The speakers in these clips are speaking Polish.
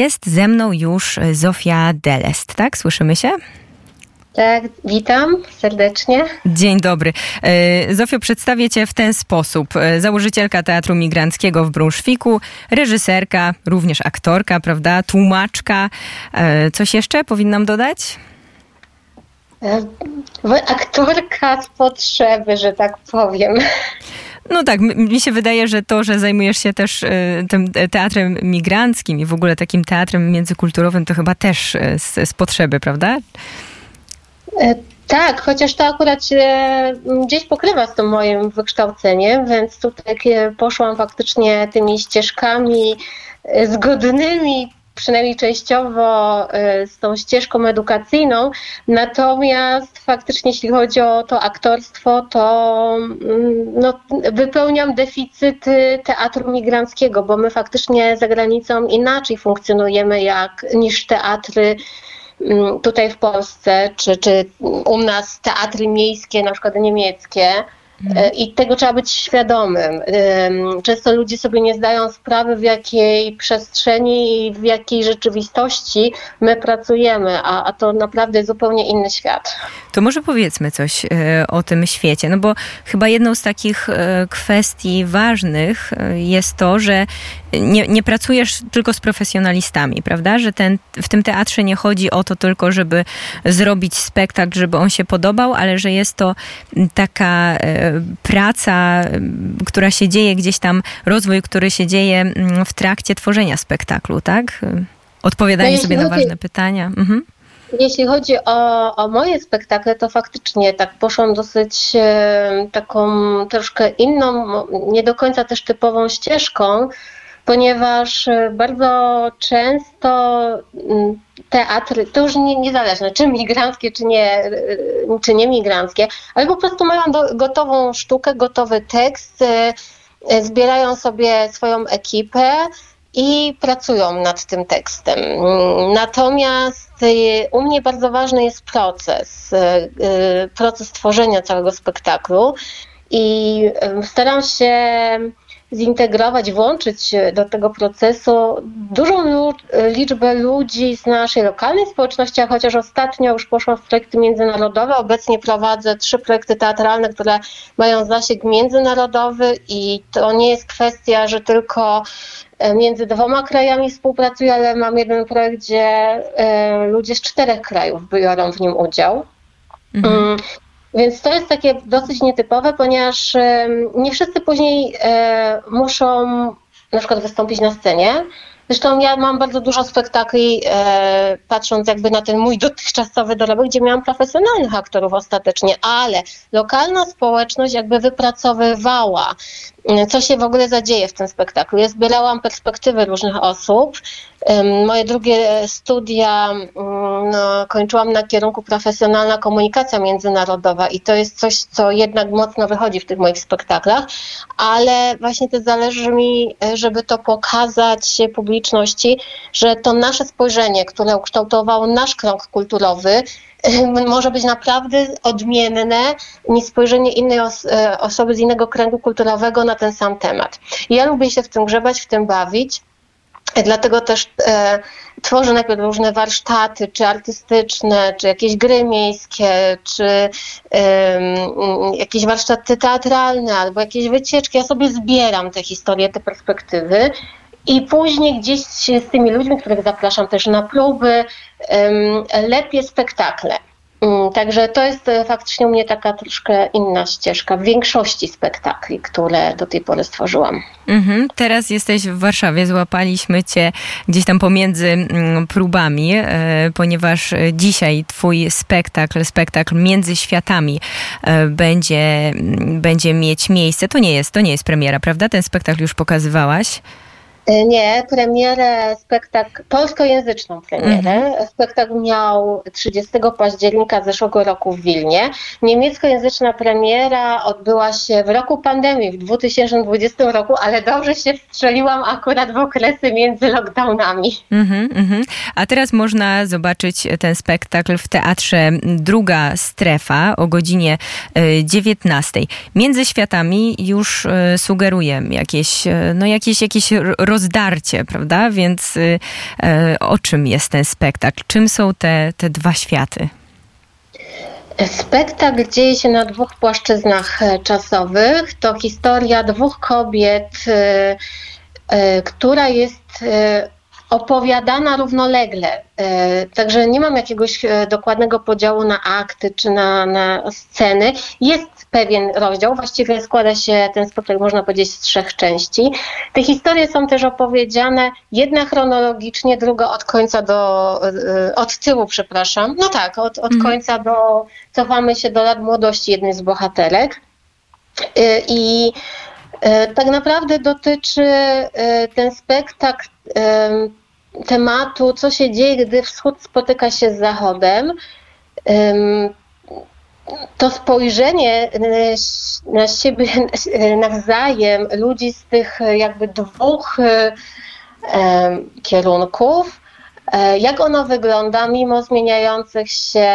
jest ze mną już Zofia Delest, tak? Słyszymy się? Tak, witam serdecznie. Dzień dobry. E, Zofio, przedstawię Cię w ten sposób. E, założycielka Teatru Migranckiego w Brunszwiku, reżyserka, również aktorka, prawda, tłumaczka. E, coś jeszcze powinnam dodać? Aktorka z potrzeby, że tak powiem. No tak, mi się wydaje, że to, że zajmujesz się też tym teatrem migranckim i w ogóle takim teatrem międzykulturowym, to chyba też z, z potrzeby, prawda? E, tak, chociaż to akurat się gdzieś pokrywa z tym moim wykształceniem, więc tutaj poszłam faktycznie tymi ścieżkami e, zgodnymi przynajmniej częściowo e, z tą ścieżką edukacyjną. Natomiast faktycznie, jeśli chodzi o to aktorstwo, to mm, no, wypełniam deficyty teatru migranckiego, bo my faktycznie za granicą inaczej funkcjonujemy jak niż teatry Mm, tutaj w Polsce, czy, czy u nas teatry miejskie, na przykład niemieckie, I tego trzeba być świadomym. Często ludzie sobie nie zdają sprawy, w jakiej przestrzeni i w jakiej rzeczywistości my pracujemy, a, a to naprawdę zupełnie inny świat. To może powiedzmy coś e, o tym świecie, no bo chyba jedną z takich e, kwestii ważnych jest to, że nie, nie pracujesz tylko z profesjonalistami, prawda? Że ten, w tym teatrze nie chodzi o to tylko, żeby zrobić spektakl, żeby on się podobał, ale że jest to taka praca, która się dzieje gdzieś tam, rozwój, który się dzieje mm, w trakcie tworzenia spektaklu, tak? Odpowiadanie no, sobie na ważne pytania. Mhm. Jeśli chodzi o, o, moje spektakle, to faktycznie tak poszłam dosyć e, taką troszkę inną, nie do końca też typową ścieżką, ponieważ e, bardzo często mm, teatry, to już nie, niezależne, czy migranckie, czy nie, e, czy nie migranckie, ale po prostu mają do, gotową sztukę, gotowy tekst, e, zbierają sobie swoją ekipę i pracują nad tym tekstem. Natomiast u mnie bardzo ważny jest proces, proces tworzenia całego spektaklu i staram się zintegrować, włączyć do tego procesu dużą liczbę ludzi z naszej lokalnej społeczności, a chociaż ostatnio już poszłam w projekty międzynarodowe. Obecnie prowadzę trzy projekty teatralne, które mają zasięg międzynarodowy i to nie jest kwestia, że tylko e, między dwoma krajami współpracuję, ale mam jeden projekt, gdzie e, ludzie z czterech krajów biorą w nim udział. Mhm. Więc to jest takie dosyć nietypowe, ponieważ nie wszyscy później e, muszą na przykład wystąpić na scenie. Zresztą ja mam bardzo dużo spektakli, e, patrząc jakby na ten mój dotychczasowy dorobek, gdzie miałam profesjonalnych aktorów ostatecznie, ale lokalna społeczność jakby wypracowywała co się w ogóle zadzieje w tym spektaklu. Ja zbierałam perspektywy różnych osób. Moje drugie studia no, kończyłam na kierunku profesjonalna komunikacja międzynarodowa i to jest coś, co jednak mocno wychodzi w tych moich spektaklach, ale właśnie to zależy mi, żeby to pokazać publiczności, że to nasze spojrzenie, które ukształtowało nasz krąg kulturowy, może być naprawdę odmienne niż spojrzenie innej os e, osoby z innego kręgu kulturowego na ten sam temat. Ja lubię się w tym grzebać, w tym bawić. Dlatego też e, tworzę najpierw różne warsztaty, czy artystyczne, czy jakieś gry miejskie, czy e, jakieś warsztaty teatralne, albo jakieś wycieczki. Ja sobie zbieram te historie, te perspektywy i później gdzieś z tymi ludźmi, których zapraszam też na próby, lepiej spektakle. Mm, także to jest e, faktycznie u mnie taka troszkę inna ścieżka w większości spektakli, które do tej pory stworzyłam. Mhm. Teraz jesteś w Warszawie, złapaliśmy cię gdzieś tam pomiędzy mm, próbami, e, ponieważ dzisiaj twój spektakl, spektakl Między Światami e, będzie, mm, będzie mieć miejsce. To nie jest, to nie jest premiera, prawda? Ten spektakl już pokazywałaś. E, nie, premierę, spektakl, polskojęzyczną premierę. Mhm. Spektakl miał 30 października zeszłego roku w Wilnie. Niemieckojęzyczna premiera odbyła się w roku pandemii, w 2020 roku, ale dobrze się wstrzeliłam akurat w okresy między lockdownami. Mhm, mhm. A teraz można zobaczyć ten spektakl w teatrze Druga Strefa o godzinie 19. E, Między światami już e, sugeruję jakieś, no jakieś, jakieś rozdarcie, prawda? Więc o czym jest ten spektakl? Czym są te, te dwa światy? Spektakl dzieje się na dwóch płaszczyznach czasowych. To historia dwóch kobiet, która jest opowiadana równolegle. E, także nie mam jakiegoś e, dokładnego podziału na akty czy na, na sceny. Jest pewien rozdział, właściwie składa się ten spektakl, można powiedzieć, z trzech części. Te historie są też opowiedziane, jedna chronologicznie, druga od końca do, e, od tyłu, przepraszam. No tak, od, od mhm. końca do, cofamy się do lat młodości jednej z bohaterek. I tak naprawdę dotyczy ten spektakl tematu, co się dzieje, gdy wschód spotyka się z zachodem. To spojrzenie na siebie nawzajem ludzi z tych jakby dwóch kierunków E, jak ono wygląda mimo zmieniających się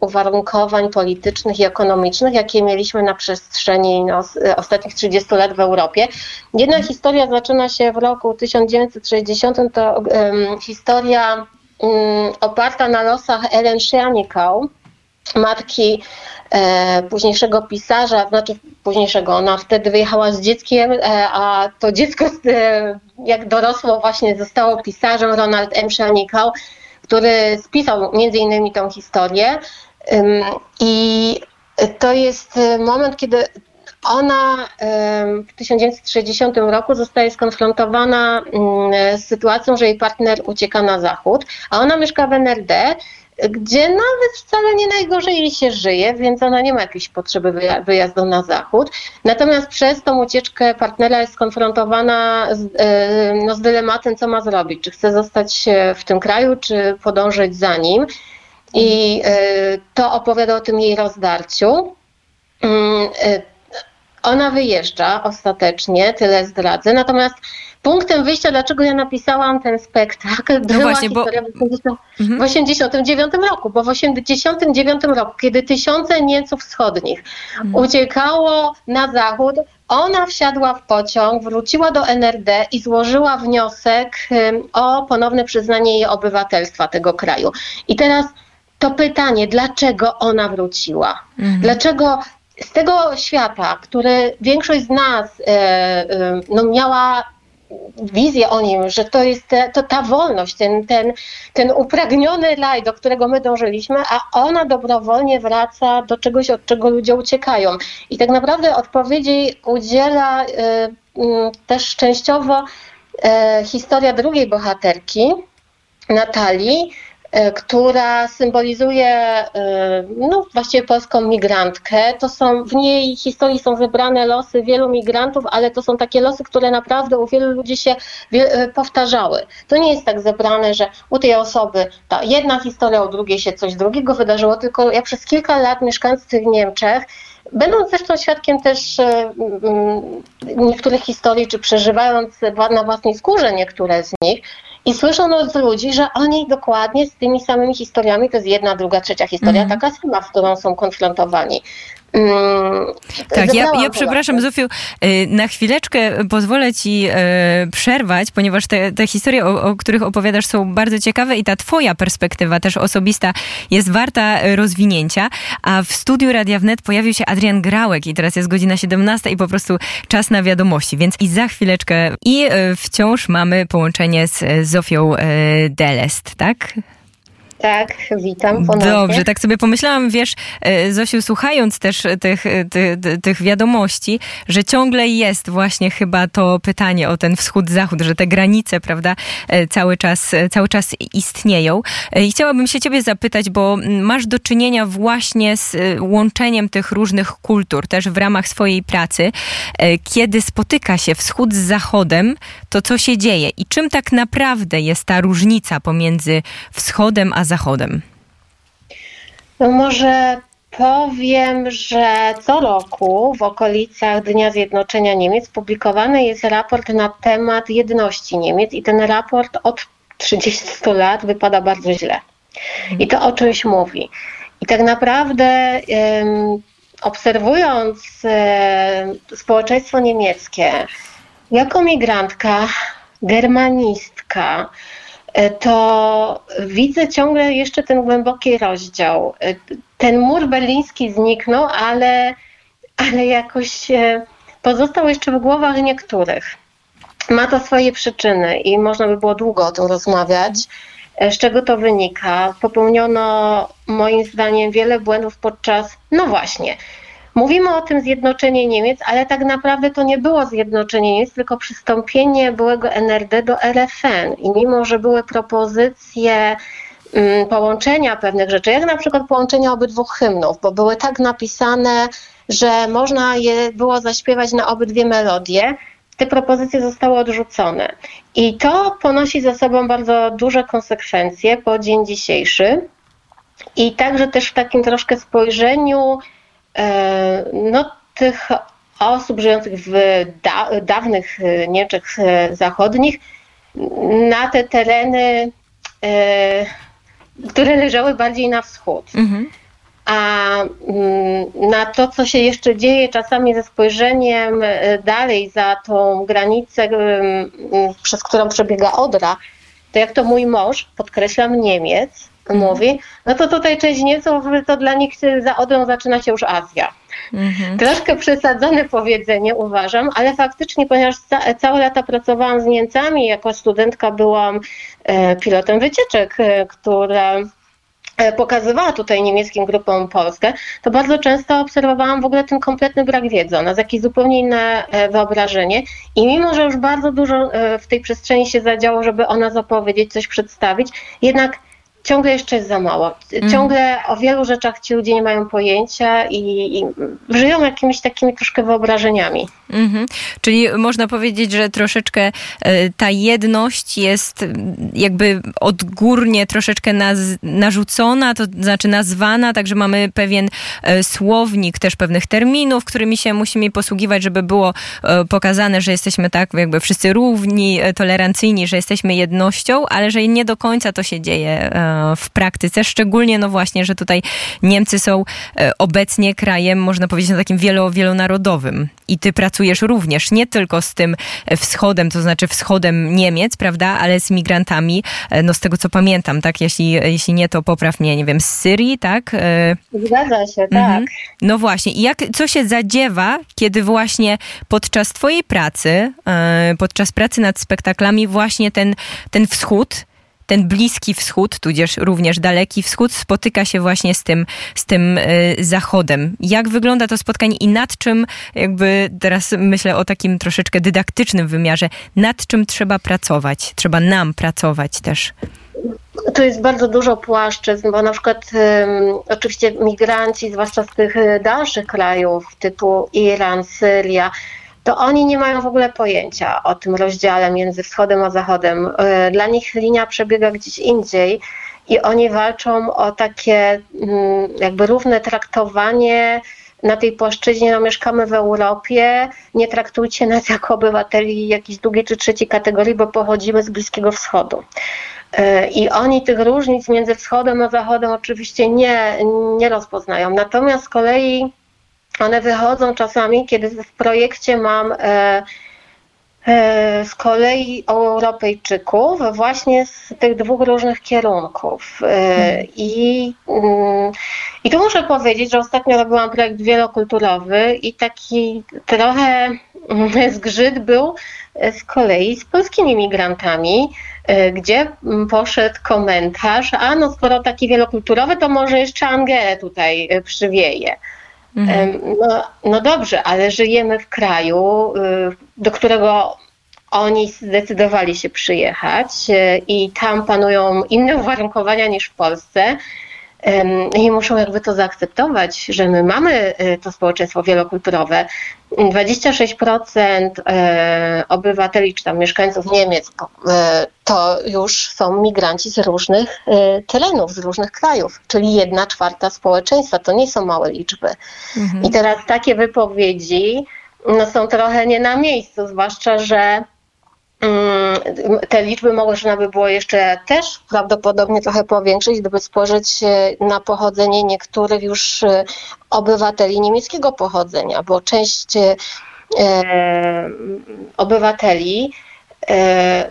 uwarunkowań politycznych i ekonomicznych, jakie mieliśmy na przestrzeni no, ostatnich 30 lat w Europie? Jedna historia zaczyna się w roku 1960, to um, historia um, oparta na losach Ellen Schernikau, matki e, późniejszego pisarza, znaczy późniejszego, ona wtedy wyjechała z dzieckiem, e, a to dziecko e, jak dorosło właśnie zostało pisarzem Ronald M. Szelnikał, który spisał między innymi tą historię i to jest e, moment, kiedy ona w 1960 roku zostaje skonfrontowana mm, z sytuacją, że jej partner ucieka na zachód, a ona mieszka w NRD gdzie nawet wcale nie najgorzej jej się żyje, więc ona nie ma jakiejś potrzeby wyjazdu na zachód. Natomiast przez tą ucieczkę partnera jest skonfrontowana z, e, no, z dylematem, co ma zrobić. Czy chce zostać w tym kraju, czy podążyć za nim. I e, to opowiada o tym jej rozdarciu. Mm, e, ona wyjeżdża ostatecznie, tyle zdradzę. Natomiast punktem wyjścia, dlaczego ja napisałam ten spektakl, no była właśnie, historia bo... w 1989 mhm. roku, bo w 1989 roku, kiedy tysiące Niemców wschodnich mhm. uciekało na zachód, ona wsiadła w pociąg, wróciła do NRD i złożyła wniosek o ponowne przyznanie jej obywatelstwa tego kraju. I teraz to pytanie, dlaczego ona wróciła? Mhm. Dlaczego z tego świata, który większość z nas e, e, no, miała wizję o nim, że to jest te, to ta wolność, ten, ten, ten upragniony raj, do którego my dążyliśmy, a ona dobrowolnie wraca do czegoś, od czego ludzie uciekają. I tak naprawdę odpowiedzi udziela y, y, też częściowo y, historia drugiej bohaterki, Natalii, która symbolizuje e, no, właściwie polską migrantkę. To są, w niej historii są zebrane losy wielu migrantów, ale to są takie losy, które naprawdę u wielu ludzi się e, powtarzały. To nie jest tak zebrane, że u tej osoby ta jedna historia, u drugiej się coś drugiego wydarzyło, tylko ja przez kilka lat mieszkając w Niemczech, Będąc zresztą świadkiem też niektórych historii, czy przeżywając na własnej skórze niektóre z nich, i słyszą od ludzi, że oni dokładnie z tymi samymi historiami, to jest jedna, druga, trzecia historia, mm. taka sama, z którą są konfrontowani. Mm, tak, ja, ja przepraszam, Zofiu, y, na chwileczkę pozwolę ci y, przerwać, ponieważ te, te historie, o, o, których opowiadasz, są bardzo ciekawe i ta twoja perspektywa też osobista jest warta rozwinięcia. A w studiu Radia Wnet pojawił się Adrian Grałek i teraz jest godzina 17 i po prostu czas na wiadomości, więc i za chwileczkę i y, wciąż mamy połączenie z Zofią Delest, tak? Tak, witam ponownie. Dobrze, tak sobie pomyślałam, wiesz, e, Zosiu, słuchając też tych, e, tych, wiadomości, że ciągle jest właśnie chyba to pytanie o ten wschód-zachód, że te granice, prawda, e, cały czas, cały czas istnieją. I chciałabym się ciebie zapytać, bo masz do czynienia właśnie z łączeniem tych różnych kultur, też w ramach swojej pracy. Kiedy spotyka się wschód z zachodem, to co się dzieje i czym tak naprawdę jest ta różnica pomiędzy wschodem a Zachodem? No może powiem, że co roku w okolicach Dnia Zjednoczenia Niemiec publikowany jest raport na temat jedności Niemiec i ten raport od 30 lat wypada bardzo źle. I to o czymś mówi. I tak naprawdę um, obserwując um, społeczeństwo niemieckie, jako migrantka germanistka, to widzę ciągle jeszcze ten głęboki rozdział. E, ten mur berliński zniknął, ale, ale jakoś e, pozostał jeszcze w głowach niektórych. Ma to swoje przyczyny i można by było długo o tym rozmawiać. Z czego to wynika? Popełniono moim zdaniem wiele błędów podczas, no właśnie, Mówimy o tym zjednoczenie Niemiec, ale tak naprawdę to nie było zjednoczenie Niemiec, tylko przystąpienie byłego NRD do RFN. I mimo, że były propozycje mm, połączenia pewnych rzeczy, jak na przykład połączenia obydwu hymnów, bo były tak napisane, że można je było zaśpiewać na obydwie melodie, te propozycje zostały odrzucone. I to ponosi za sobą bardzo duże konsekwencje po dzień dzisiejszy. I także też w takim troszkę spojrzeniu no, tych osób żyjących w da dawnych e, Niemczech e, Zachodnich na te tereny, które leżały bardziej na wschód. Mhm. A mm, na to, co się jeszcze dzieje czasami ze spojrzeniem dalej za tą granicę, przez którą przebiega Odra, to jak to mój mąż, podkreślam Niemiec. Mówi, no to tutaj część Niemców, to dla nich za Odrą zaczyna się już Azja. Mhm. Troszkę przesadzone powiedzenie uważam, ale faktycznie, ponieważ ca całe lata pracowałam z Niemcami, jako studentka byłam e, pilotem wycieczek, e, które pokazywała tutaj niemieckim grupom Polskę, to bardzo często obserwowałam w ogóle ten kompletny brak wiedzy. Ona jakieś zupełnie inne e, wyobrażenie i mimo, że już bardzo dużo e, w tej przestrzeni się zadziało, żeby o nas opowiedzieć, coś przedstawić, jednak ciągle jeszcze jest za mało. Mhm. Ciągle o wielu rzeczach ci ludzie nie mają pojęcia i, i żyją jakimiś takimi troszkę wyobrażeniami. Mhm. Czyli można powiedzieć, że troszeczkę e, ta jedność jest jakby odgórnie troszeczkę naz, narzucona, to znaczy nazwana, także mamy pewien e, słownik też pewnych terminów, którymi się musimy posługiwać, żeby było e, pokazane, że jesteśmy tak jakby wszyscy równi, tolerancyjni, że jesteśmy jednością, ale że nie do końca to się dzieje w praktyce, szczególnie no właśnie, że tutaj Niemcy są obecnie krajem, można powiedzieć, takim wielo, wielonarodowym. I ty pracujesz również nie tylko z tym wschodem, to znaczy wschodem Niemiec, prawda, ale z migrantami, e, no z tego co pamiętam, tak, jeśli, jeśli nie, to popraw mnie, nie wiem, z Syrii, tak? E, Zgadza się, tak. Mhm. No właśnie. I jak, co się zadziewa, kiedy właśnie podczas twojej pracy, podczas pracy nad spektaklami właśnie ten, ten wschód ten Bliski Wschód, tudzież również Daleki Wschód spotyka się właśnie z tym, z tym y, Zachodem. Jak wygląda to spotkanie i nad czym, jakby teraz myślę o takim troszeczkę dydaktycznym wymiarze, nad czym trzeba pracować? Trzeba nam pracować też. To jest bardzo dużo płaszczyzn, bo na przykład um, oczywiście migranci, zwłaszcza z tych y, dalszych krajów typu Iran, Syria, to oni nie mają w ogóle pojęcia o tym rozdziale między wschodem a zachodem. E, dla nich linia przebiega gdzieś indziej i oni walczą o takie mm, jakby równe traktowanie na tej płaszczyźnie, no mieszkamy w Europie, nie traktujcie nas jako obywateli jakiejś drugiej czy trzeciej kategorii, bo pochodzimy z Bliskiego Wschodu. E, I oni tych różnic między wschodem a zachodem oczywiście nie, nie rozpoznają. Natomiast z kolei one wychodzą czasami, kiedy w projekcie mam e, e, z kolei Europejczyków właśnie z tych dwóch różnych kierunków. E, hmm. I, mm, I tu muszę powiedzieć, że ostatnio robiłam projekt wielokulturowy i taki trochę zgrzyt był z kolei z polskimi migrantami, gdzie poszedł komentarz, a no skoro taki wielokulturowy, to może jeszcze Angelę tutaj przywieje. Mhm. No, no dobrze, ale żyjemy w kraju, y, do którego oni zdecydowali się przyjechać y, i tam panują inne uwarunkowania niż w Polsce. I muszą jakby to zaakceptować, że my mamy y, to społeczeństwo wielokulturowe. 26% e, obywateli czy tam mieszkańców Niemiec e, to już są migranci z różnych e, terenów, z różnych krajów, czyli jedna czwarta społeczeństwa. To nie są małe liczby. Mhm. I teraz takie wypowiedzi no, są trochę nie na miejscu, zwłaszcza, że te liczby można by było jeszcze też prawdopodobnie trochę powiększyć, gdyby spojrzeć na pochodzenie niektórych już e, obywateli niemieckiego pochodzenia, bo część e, obywateli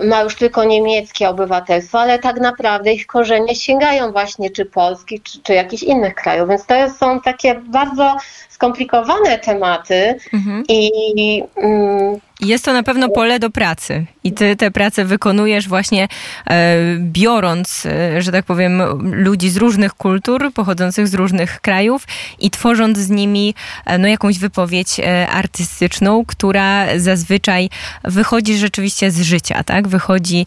ma już tylko niemieckie obywatelstwo, ale tak naprawdę ich korzenie sięgają właśnie czy Polski, czy, czy jakichś innych krajów. Więc to są takie bardzo skomplikowane tematy mhm. i mm, jest to na pewno pole do pracy i ty tę pracę wykonujesz właśnie e, biorąc, e, że tak powiem, ludzi z różnych kultur, pochodzących z różnych krajów i tworząc z nimi e, no, jakąś wypowiedź artystyczną, która zazwyczaj wychodzi rzeczywiście z życia, tak? Wychodzi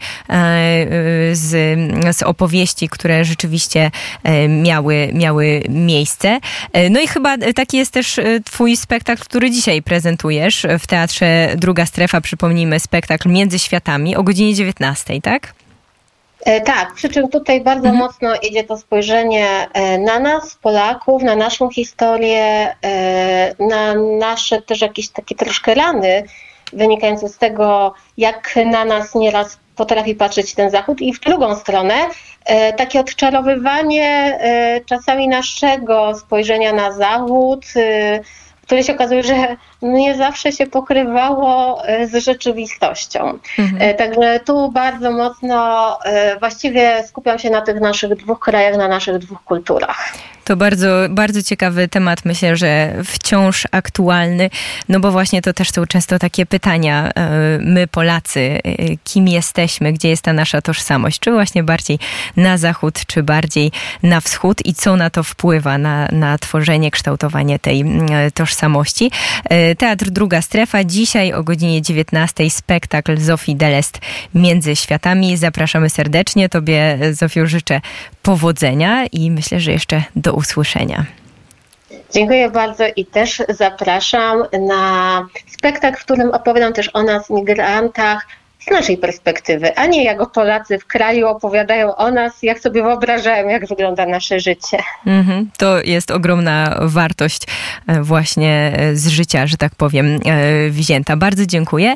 z, z opowieści, które rzeczywiście miały, miały miejsce. No i chyba taki jest też twój spektakl, który dzisiaj prezentujesz w Teatrze Druga Druga strefa, przypomnijmy, spektakl Między Światami o godzinie 19, tak? E, tak, przy czym tutaj bardzo mhm. mocno idzie to spojrzenie e, na nas, Polaków, na naszą historię, e, na nasze też jakieś takie troszkę rany wynikające z tego, jak na nas nieraz potrafi patrzeć ten Zachód i w drugą stronę takie odczarowywanie czasami naszego spojrzenia na Zachód, które się okazuje, że nie zawsze się pokrywało e, z rzeczywistością. Mhm. E, także tu bardzo mocno e, właściwie skupiam się na tych naszych dwóch krajach, na naszych dwóch kulturach. To bardzo, bardzo ciekawy temat, myślę, że wciąż aktualny, no bo właśnie to też są często takie pytania, my Polacy, kim jesteśmy, gdzie jest ta nasza tożsamość, czy właśnie bardziej na zachód, czy bardziej na wschód i co na to wpływa, na, na tworzenie, kształtowanie tej tożsamości. Teatr Druga Strefa. Dzisiaj o godzinie 19 spektakl Zofii Delest Między Światami. Zapraszamy serdecznie. Tobie, Zofiu, życzę powodzenia i myślę, że jeszcze do usłyszenia. Dziękuję bardzo i też zapraszam na spektakl, w którym opowiadam też o nas, migrantach, z naszej perspektywy, a nie jak Polacy w kraju opowiadają o nas, jak sobie wyobrażają, jak wygląda nasze życie. Mm -hmm. To jest ogromna wartość e, właśnie z życia, że tak powiem, e, wzięta. Bardzo dziękuję.